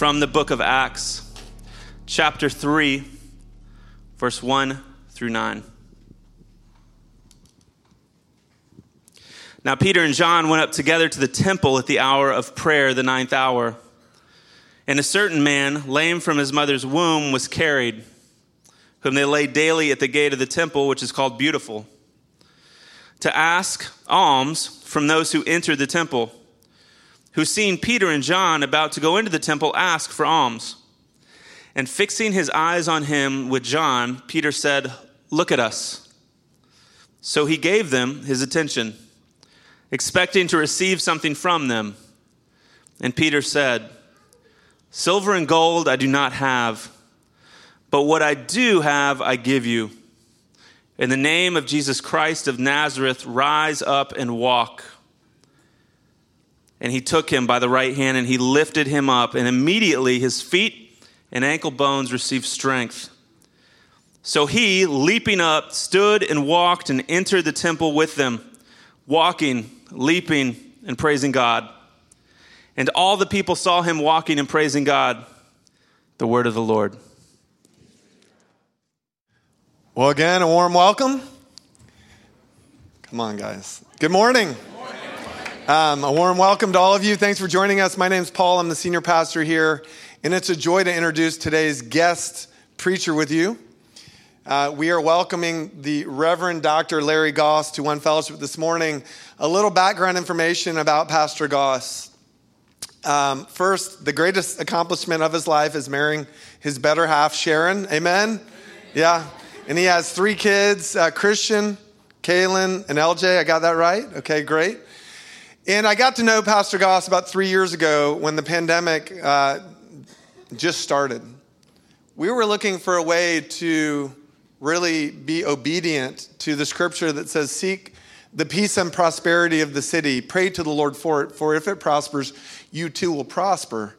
from the book of Acts, chapter 3, verse 1 through 9. Now, Peter and John went up together to the temple at the hour of prayer, the ninth hour. And a certain man, lame from his mother's womb, was carried, whom they laid daily at the gate of the temple, which is called Beautiful, to ask alms from those who entered the temple, who, seeing Peter and John about to go into the temple, asked for alms. And fixing his eyes on him with John, Peter said, Look at us. So he gave them his attention expecting to receive something from them. And Peter said, Silver and gold I do not have, but what I do have I give you. In the name of Jesus Christ of Nazareth, rise up and walk. And he took him by the right hand and he lifted him up, and immediately his feet and ankle bones received strength. So he, leaping up, stood and walked and entered the temple with them, walking leaping and praising God. And all the people saw him walking and praising God. The word of the Lord. Well, again, a warm welcome. Come on, guys. Good morning. Um, a warm welcome to all of you. Thanks for joining us. My name is Paul. I'm the senior pastor here, and it's a joy to introduce today's guest preacher with you. Uh, we are welcoming the Reverend Dr. Larry Goss to One Fellowship this morning. A little background information about Pastor Goss. Um, first, the greatest accomplishment of his life is marrying his better half, Sharon. Amen? Yeah. And he has three kids uh, Christian, Kaylin, and LJ. I got that right? Okay, great. And I got to know Pastor Goss about three years ago when the pandemic uh, just started. We were looking for a way to really be obedient to the scripture that says, Seek the peace and prosperity of the city. Pray to the Lord for it, for if it prospers, you too will prosper.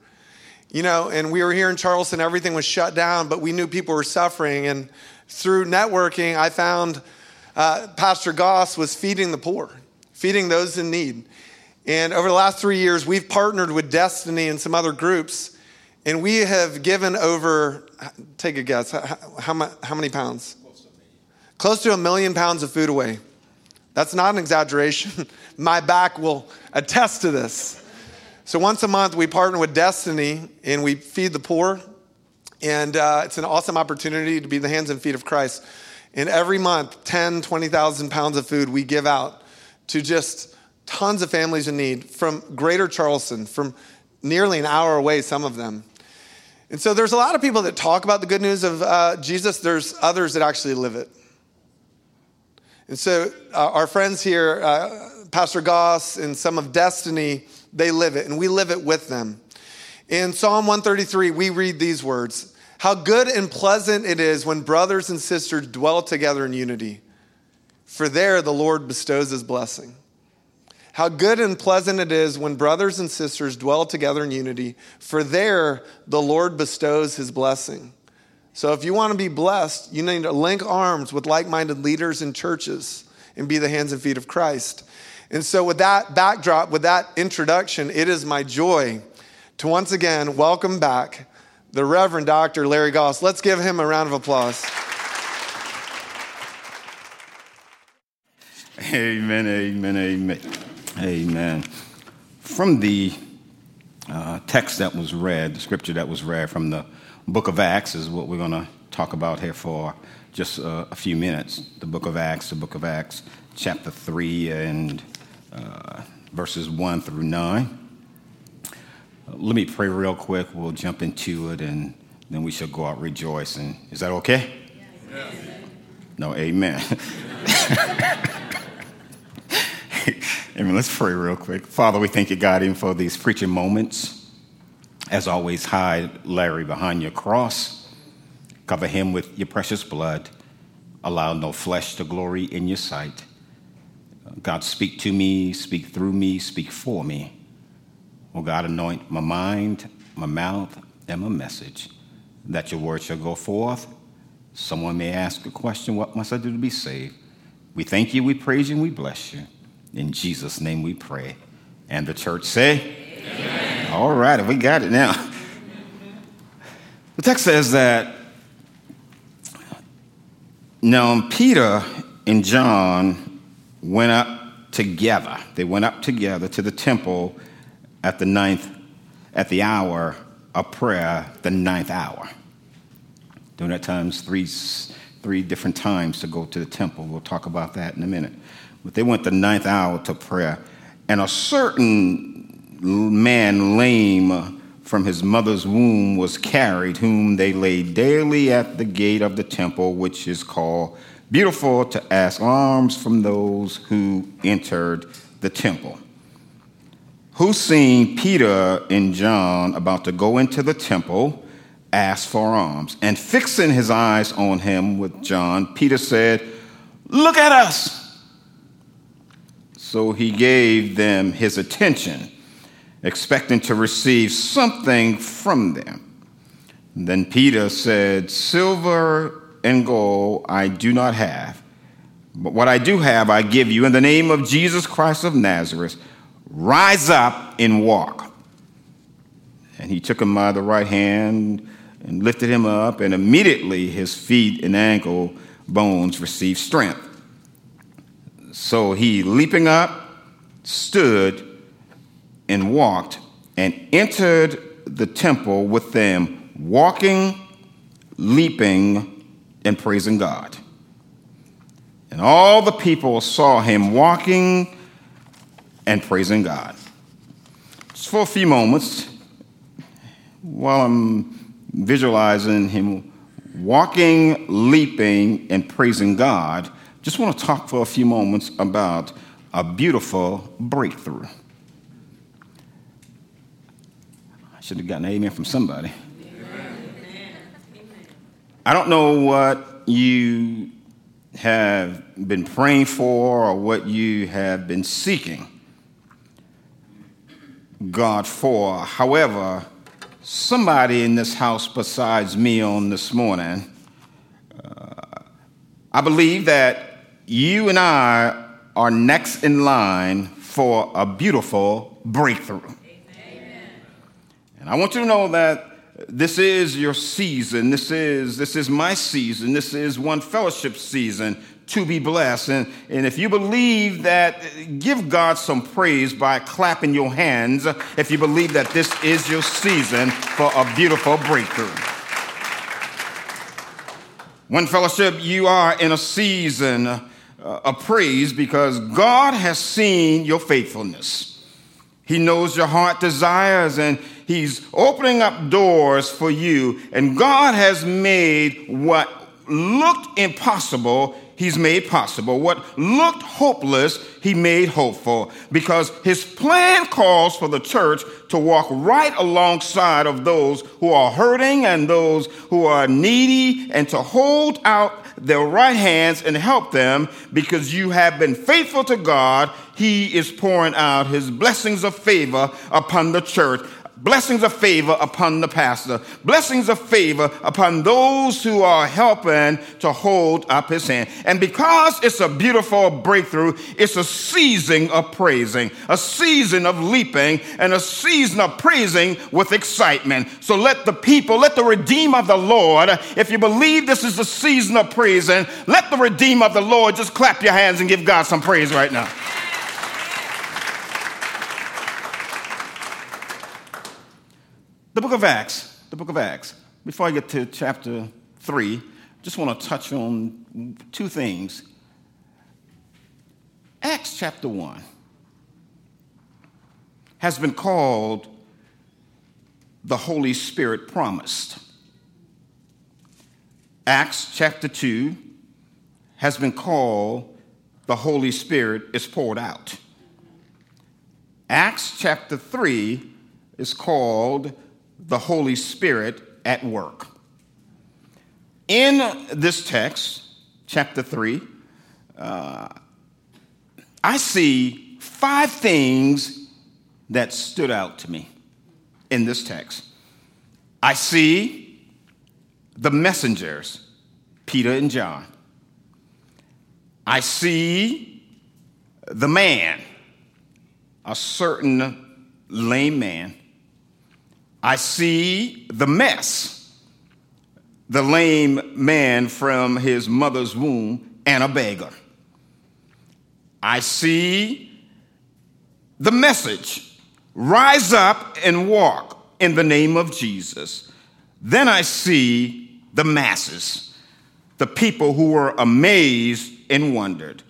You know, and we were here in Charleston, everything was shut down, but we knew people were suffering. And through networking, I found uh, Pastor Goss was feeding the poor, feeding those in need. And over the last three years, we've partnered with Destiny and some other groups, and we have given over, take a guess, how, how, many pounds? Close to a million pounds of food away. That's not an exaggeration. My back will attest to this. So once a month, we partner with Destiny and we feed the poor. And uh, it's an awesome opportunity to be the hands and feet of Christ. And every month, 10, 20,000 pounds of food we give out to just tons of families in need from greater Charleston, from nearly an hour away, some of them. And so there's a lot of people that talk about the good news of uh, Jesus, there's others that actually live it. And so, uh, our friends here, uh, Pastor Goss and some of Destiny, they live it, and we live it with them. In Psalm 133, we read these words How good and pleasant it is when brothers and sisters dwell together in unity, for there the Lord bestows his blessing. How good and pleasant it is when brothers and sisters dwell together in unity, for there the Lord bestows his blessing. So if you want to be blessed, you need to link arms with like minded leaders in churches and be the hands and feet of Christ. And so, with that backdrop, with that introduction, it is my joy to once again welcome back the Reverend Dr. Larry Goss. Let's give him a round of applause. Amen, amen, amen, amen. From the uh, text that was read, the scripture that was read from the book of Acts is what we're going to talk about here for just uh, a few minutes. The book of Acts, the book of Acts, chapter 3, and uh, verses 1 through 9. Uh, let me pray real quick. We'll jump into it, and then we shall go out rejoicing. Is that okay? Yes. No, amen. amen. Let's pray real quick. Father, we thank you, God, even for these preaching moments. As always, hide Larry behind your cross. Cover him with your precious blood. Allow no flesh to glory in your sight. God, speak to me, speak through me, speak for me. Oh God, anoint my mind, my mouth, and my message, that your word shall go forth. Someone may ask a question, What must I do to be saved? We thank you, we praise you, and we bless you. In Jesus' name we pray. And the church say, Amen. All right, we got it now. The text says that now Peter and John went up together. They went up together to the temple at the ninth, at the hour of prayer, the ninth hour. During that times three, three different times to go to the temple. We'll talk about that in a minute. But they went the ninth hour to prayer. And a certain man, lame from his mother's womb, was carried, whom they laid daily at the gate of the temple, which is called Beautiful, to ask alms from those who entered the temple. Who, seeing Peter and John about to go into the temple, asked for alms. And fixing his eyes on him with John, Peter said, Look at us. So he gave them his attention, expecting to receive something from them. Then Peter said, Silver and gold I do not have, but what I do have I give you. In the name of Jesus Christ of Nazareth, rise up and walk. And he took him by the right hand and lifted him up, and immediately his feet and ankle bones received strength. So he, leaping up, stood and walked and entered the temple with them, walking, leaping, and praising God. And all the people saw him walking and praising God. Just for a few moments, while I'm visualizing him walking, leaping, and praising God, just want to talk for a few moments about a beautiful breakthrough. I should have gotten an amen from somebody. Amen. I don't know what you have been praying for or what you have been seeking God for. However, somebody in this house besides me on this morning, uh, I believe that you and I are next in line for a beautiful breakthrough. Amen. And I want you to know that this is your season. This is, this is my season. This is one fellowship season to be blessed. And, and if you believe that, give God some praise by clapping your hands if you believe that this is your season for a beautiful breakthrough. One fellowship, you are in a season uh, of praise because God has seen your faithfulness. He knows your heart desires and He's opening up doors for you. And God has made what looked impossible he's made possible. What looked hopeless, he made hopeful because his plan calls for the church to walk right alongside of those who are hurting and those who are needy and to hold out their right hands and help them because you have been faithful to God. He is pouring out his blessings of favor upon the church blessings of favor upon the pastor, blessings of favor upon those who are helping to hold up his hand. And because it's a beautiful breakthrough, it's a season of praising, a season of leaping, and a season of praising with excitement. So let the people, let the redeem of the Lord, if you believe this is the season of praising, let the redeem of the Lord just clap your hands and give God some praise right now. The book of Acts, the book of Acts. Before I get to chapter 3, just want to touch on two things. Acts chapter 1 has been called the Holy Spirit promised. Acts chapter 2 has been called the Holy Spirit is poured out. Acts chapter 3 is called the Holy Spirit at work. In this text, chapter 3, uh, I see five things that stood out to me in this text. I see the messengers, Peter and John. I see the man, a certain lame man. I see the mess, the lame man from his mother's womb and a beggar. I see the message rise up and walk in the name of Jesus. Then I see the masses, the people who were amazed and wondered.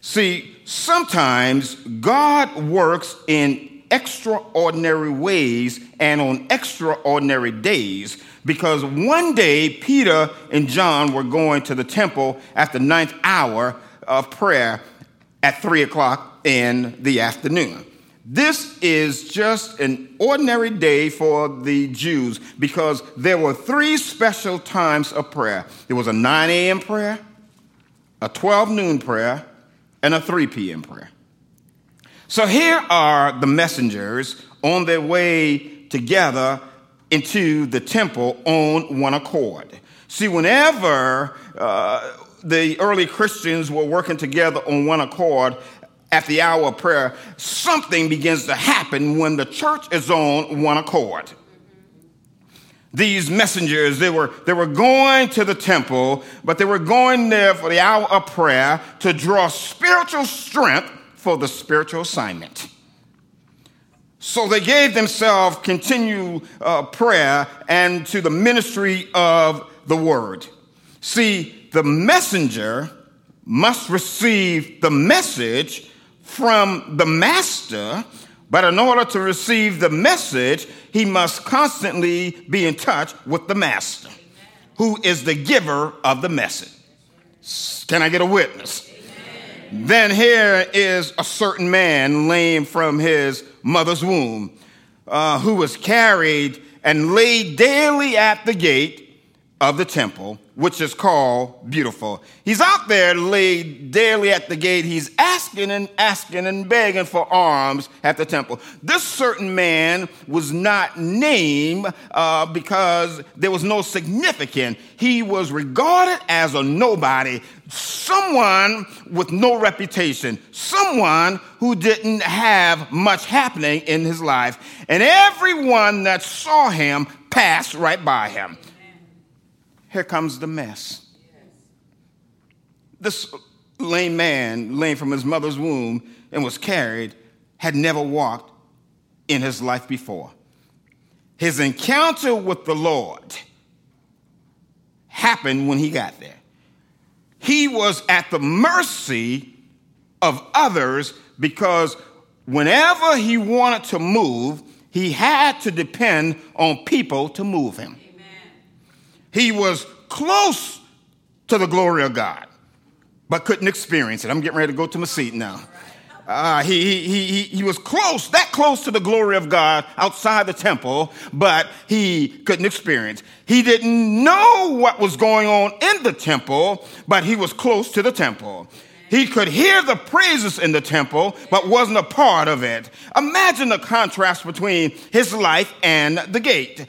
See, sometimes God works in extraordinary ways and on extraordinary days because one day Peter and John were going to the temple at the ninth hour of prayer at three o'clock in the afternoon. This is just an ordinary day for the Jews because there were three special times of prayer there was a 9 a.m. prayer, a 12 noon prayer, and a 3 p.m. prayer. So here are the messengers on their way together into the temple on one accord. See, whenever uh, the early Christians were working together on one accord at the hour of prayer, something begins to happen when the church is on one accord. These messengers, they were, they were going to the temple, but they were going there for the hour of prayer to draw spiritual strength for the spiritual assignment. So they gave themselves continual uh, prayer and to the ministry of the word. See, the messenger must receive the message from the master, but in order to receive the message, he must constantly be in touch with the master, who is the giver of the message. Can I get a witness? Then here is a certain man lame from his mother's womb, uh, who was carried and laid daily at the gate of the temple, which is called Beautiful. He's out there laid daily at the gate. He's asking and asking and begging for alms at the temple. This certain man was not named uh, because there was no significance. He was regarded as a nobody, someone with no reputation, someone who didn't have much happening in his life. And everyone that saw him passed right by him here comes the mess. This lame man, lame from his mother's womb and was carried, had never walked in his life before. His encounter with the Lord happened when he got there. He was at the mercy of others because whenever he wanted to move, he had to depend on people to move him. He was close to the glory of God, but couldn't experience it. I'm getting ready to go to my seat now. Uh, he, he, he, he was close, that close to the glory of God outside the temple, but he couldn't experience. He didn't know what was going on in the temple, but he was close to the temple. He could hear the praises in the temple, but wasn't a part of it. Imagine the contrast between his life and the gate.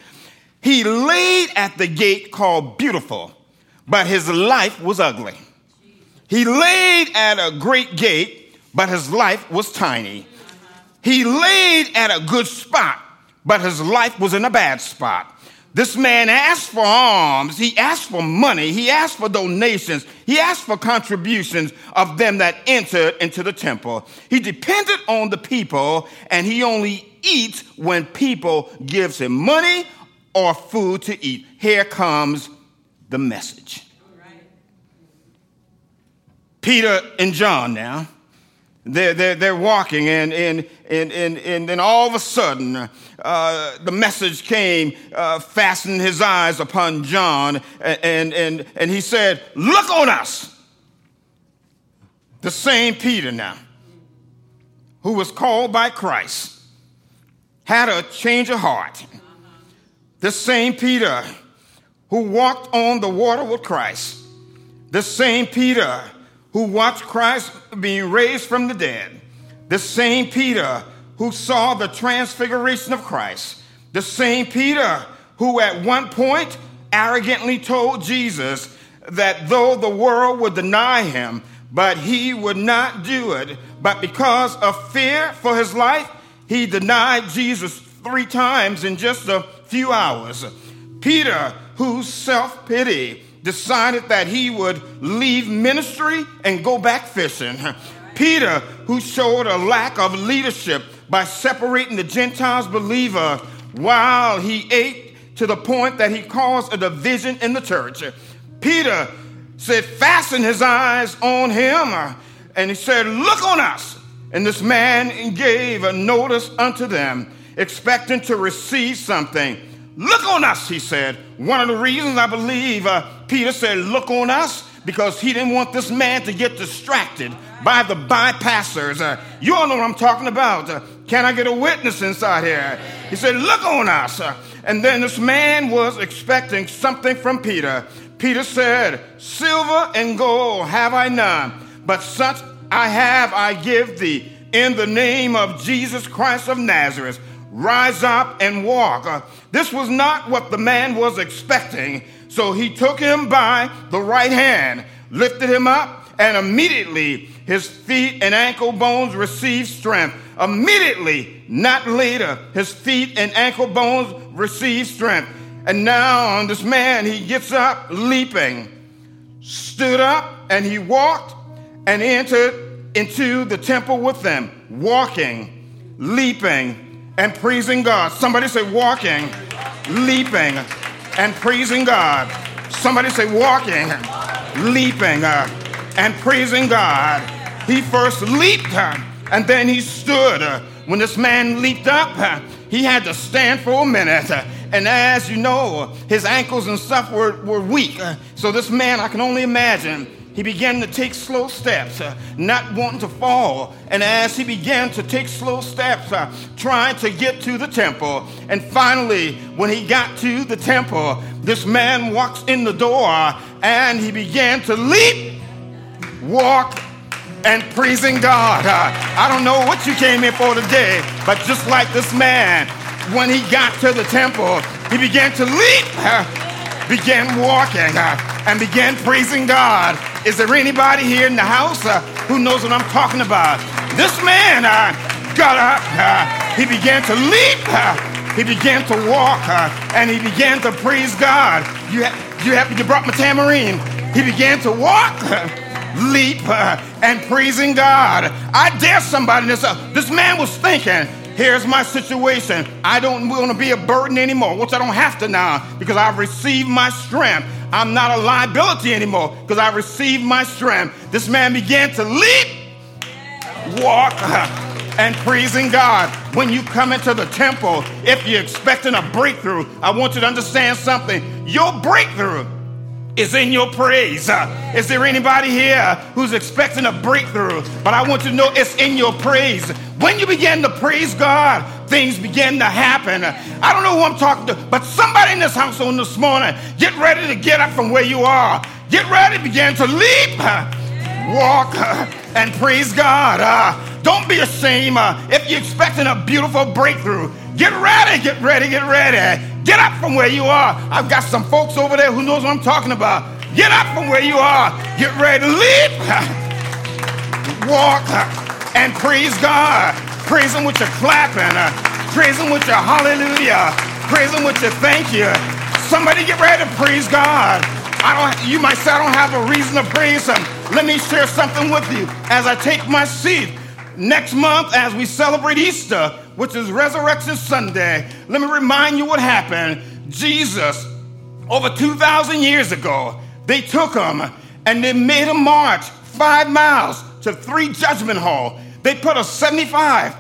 He laid at the gate called Beautiful, but his life was ugly. He laid at a great gate, but his life was tiny. He laid at a good spot, but his life was in a bad spot. This man asked for alms, he asked for money, he asked for donations, he asked for contributions of them that entered into the temple. He depended on the people, and he only eats when people gives him money or food to eat. Here comes the message. Peter and John now, they're, they're, they're walking, and, and, and, and, and then all of a sudden, uh, the message came, uh, fastened his eyes upon John, and, and, and he said, Look on us. The same Peter now, who was called by Christ, had a change of heart the same Peter who walked on the water with Christ, the same Peter who watched Christ being raised from the dead, the same Peter who saw the transfiguration of Christ, the same Peter who at one point arrogantly told Jesus that though the world would deny him, but he would not do it. But because of fear for his life, he denied Jesus three times in just a few hours. Peter, whose self pity decided that he would leave ministry and go back fishing. Peter, who showed a lack of leadership by separating the Gentiles believer while he ate to the point that he caused a division in the church. Peter said, Fasten his eyes on him. And he said, Look on us. And this man gave a notice unto them, expecting to receive something. Look on us, he said. One of the reasons I believe uh, Peter said, Look on us, because he didn't want this man to get distracted by the bypassers. Uh, you all know what I'm talking about. Uh, can I get a witness inside here? He said, Look on us. Uh, and then this man was expecting something from Peter. Peter said, Silver and gold have I none, but such I have I give thee. In the name of Jesus Christ of Nazareth, rise up and walk. Uh, this was not what the man was expecting. So he took him by the right hand, lifted him up, and immediately his feet and ankle bones received strength. Immediately, not later, his feet and ankle bones received strength. And now this man, he gets up leaping, stood up, and he walked and entered into the temple with them, walking, leaping, and praising God. Somebody say, walking, leaping, and praising God. Somebody say, walking, leaping, uh, and praising God. He first leaped, uh, and then he stood. When this man leaped up, uh, he had to stand for a minute. And as you know, his ankles and stuff were, were weak. So this man, I can only imagine, he began to take slow steps, uh, not wanting to fall. And as he began to take slow steps, uh, trying to get to the temple, and finally, when he got to the temple, this man walks in the door and he began to leap, walk, and praising God. Uh, I don't know what you came here for today, but just like this man, when he got to the temple, he began to leap, uh, began walking, uh, and began praising God. Is there anybody here in the house uh, who knows what I'm talking about? This man uh, got up, uh, he began to leap, uh, he began to walk, and he began to praise God. You, ha- you happy you brought my tambourine? He began to walk leap uh, and praising God. I dare somebody this. Uh, this man was thinking, here's my situation. I don't want to be a burden anymore, which I don't have to now because I've received my strength. I'm not a liability anymore because I received my strength. This man began to leap, walk, and praising God. When you come into the temple, if you're expecting a breakthrough, I want you to understand something. Your breakthrough is in your praise. Is there anybody here who's expecting a breakthrough? But I want you to know it's in your praise. When you begin to praise God, things begin to happen. I don't know who I'm talking to, but somebody in this house on this morning, get ready to get up from where you are. Get ready, begin to leap, walk, and praise God. Uh, don't be ashamed uh, if you're expecting a beautiful breakthrough. Get ready, get ready, get ready. Get up from where you are. I've got some folks over there who knows what I'm talking about. Get up from where you are. Get ready to leap, walk, and praise God. Praise Him with your clapping. Praise Him with your hallelujah. Praise Him with your thank you. Somebody get ready to praise God. I don't. You might say I don't have a reason to praise Him. Let me share something with you as I take my seat. Next month, as we celebrate Easter, which is Resurrection Sunday, let me remind you what happened. Jesus, over 2,000 years ago, they took him and they made him march five miles to three judgment hall. They put a 75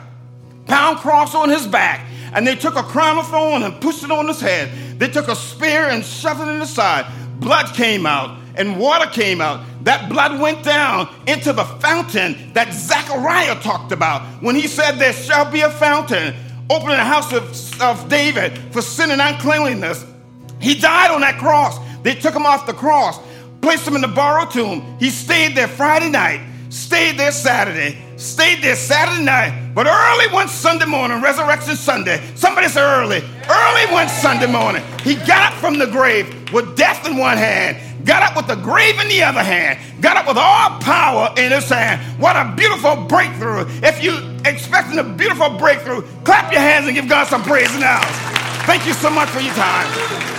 pound cross on his back and they took a crown of thorn and pushed it on his head. They took a spear and shoved it in his side. Blood came out and water came out. That blood went down into the fountain that Zechariah talked about when he said, There shall be a fountain open in the house of, of David for sin and uncleanliness. He died on that cross. They took him off the cross, placed him in the borrowed tomb. He stayed there Friday night, stayed there Saturday, stayed there Saturday night, but early one Sunday morning, Resurrection Sunday, somebody say early, early one Sunday morning, he got up from the grave with death in one hand got up with the grave in the other hand, got up with all power in his hand. What a beautiful breakthrough. If you're expecting a beautiful breakthrough, clap your hands and give God some praise now. Thank you so much for your time.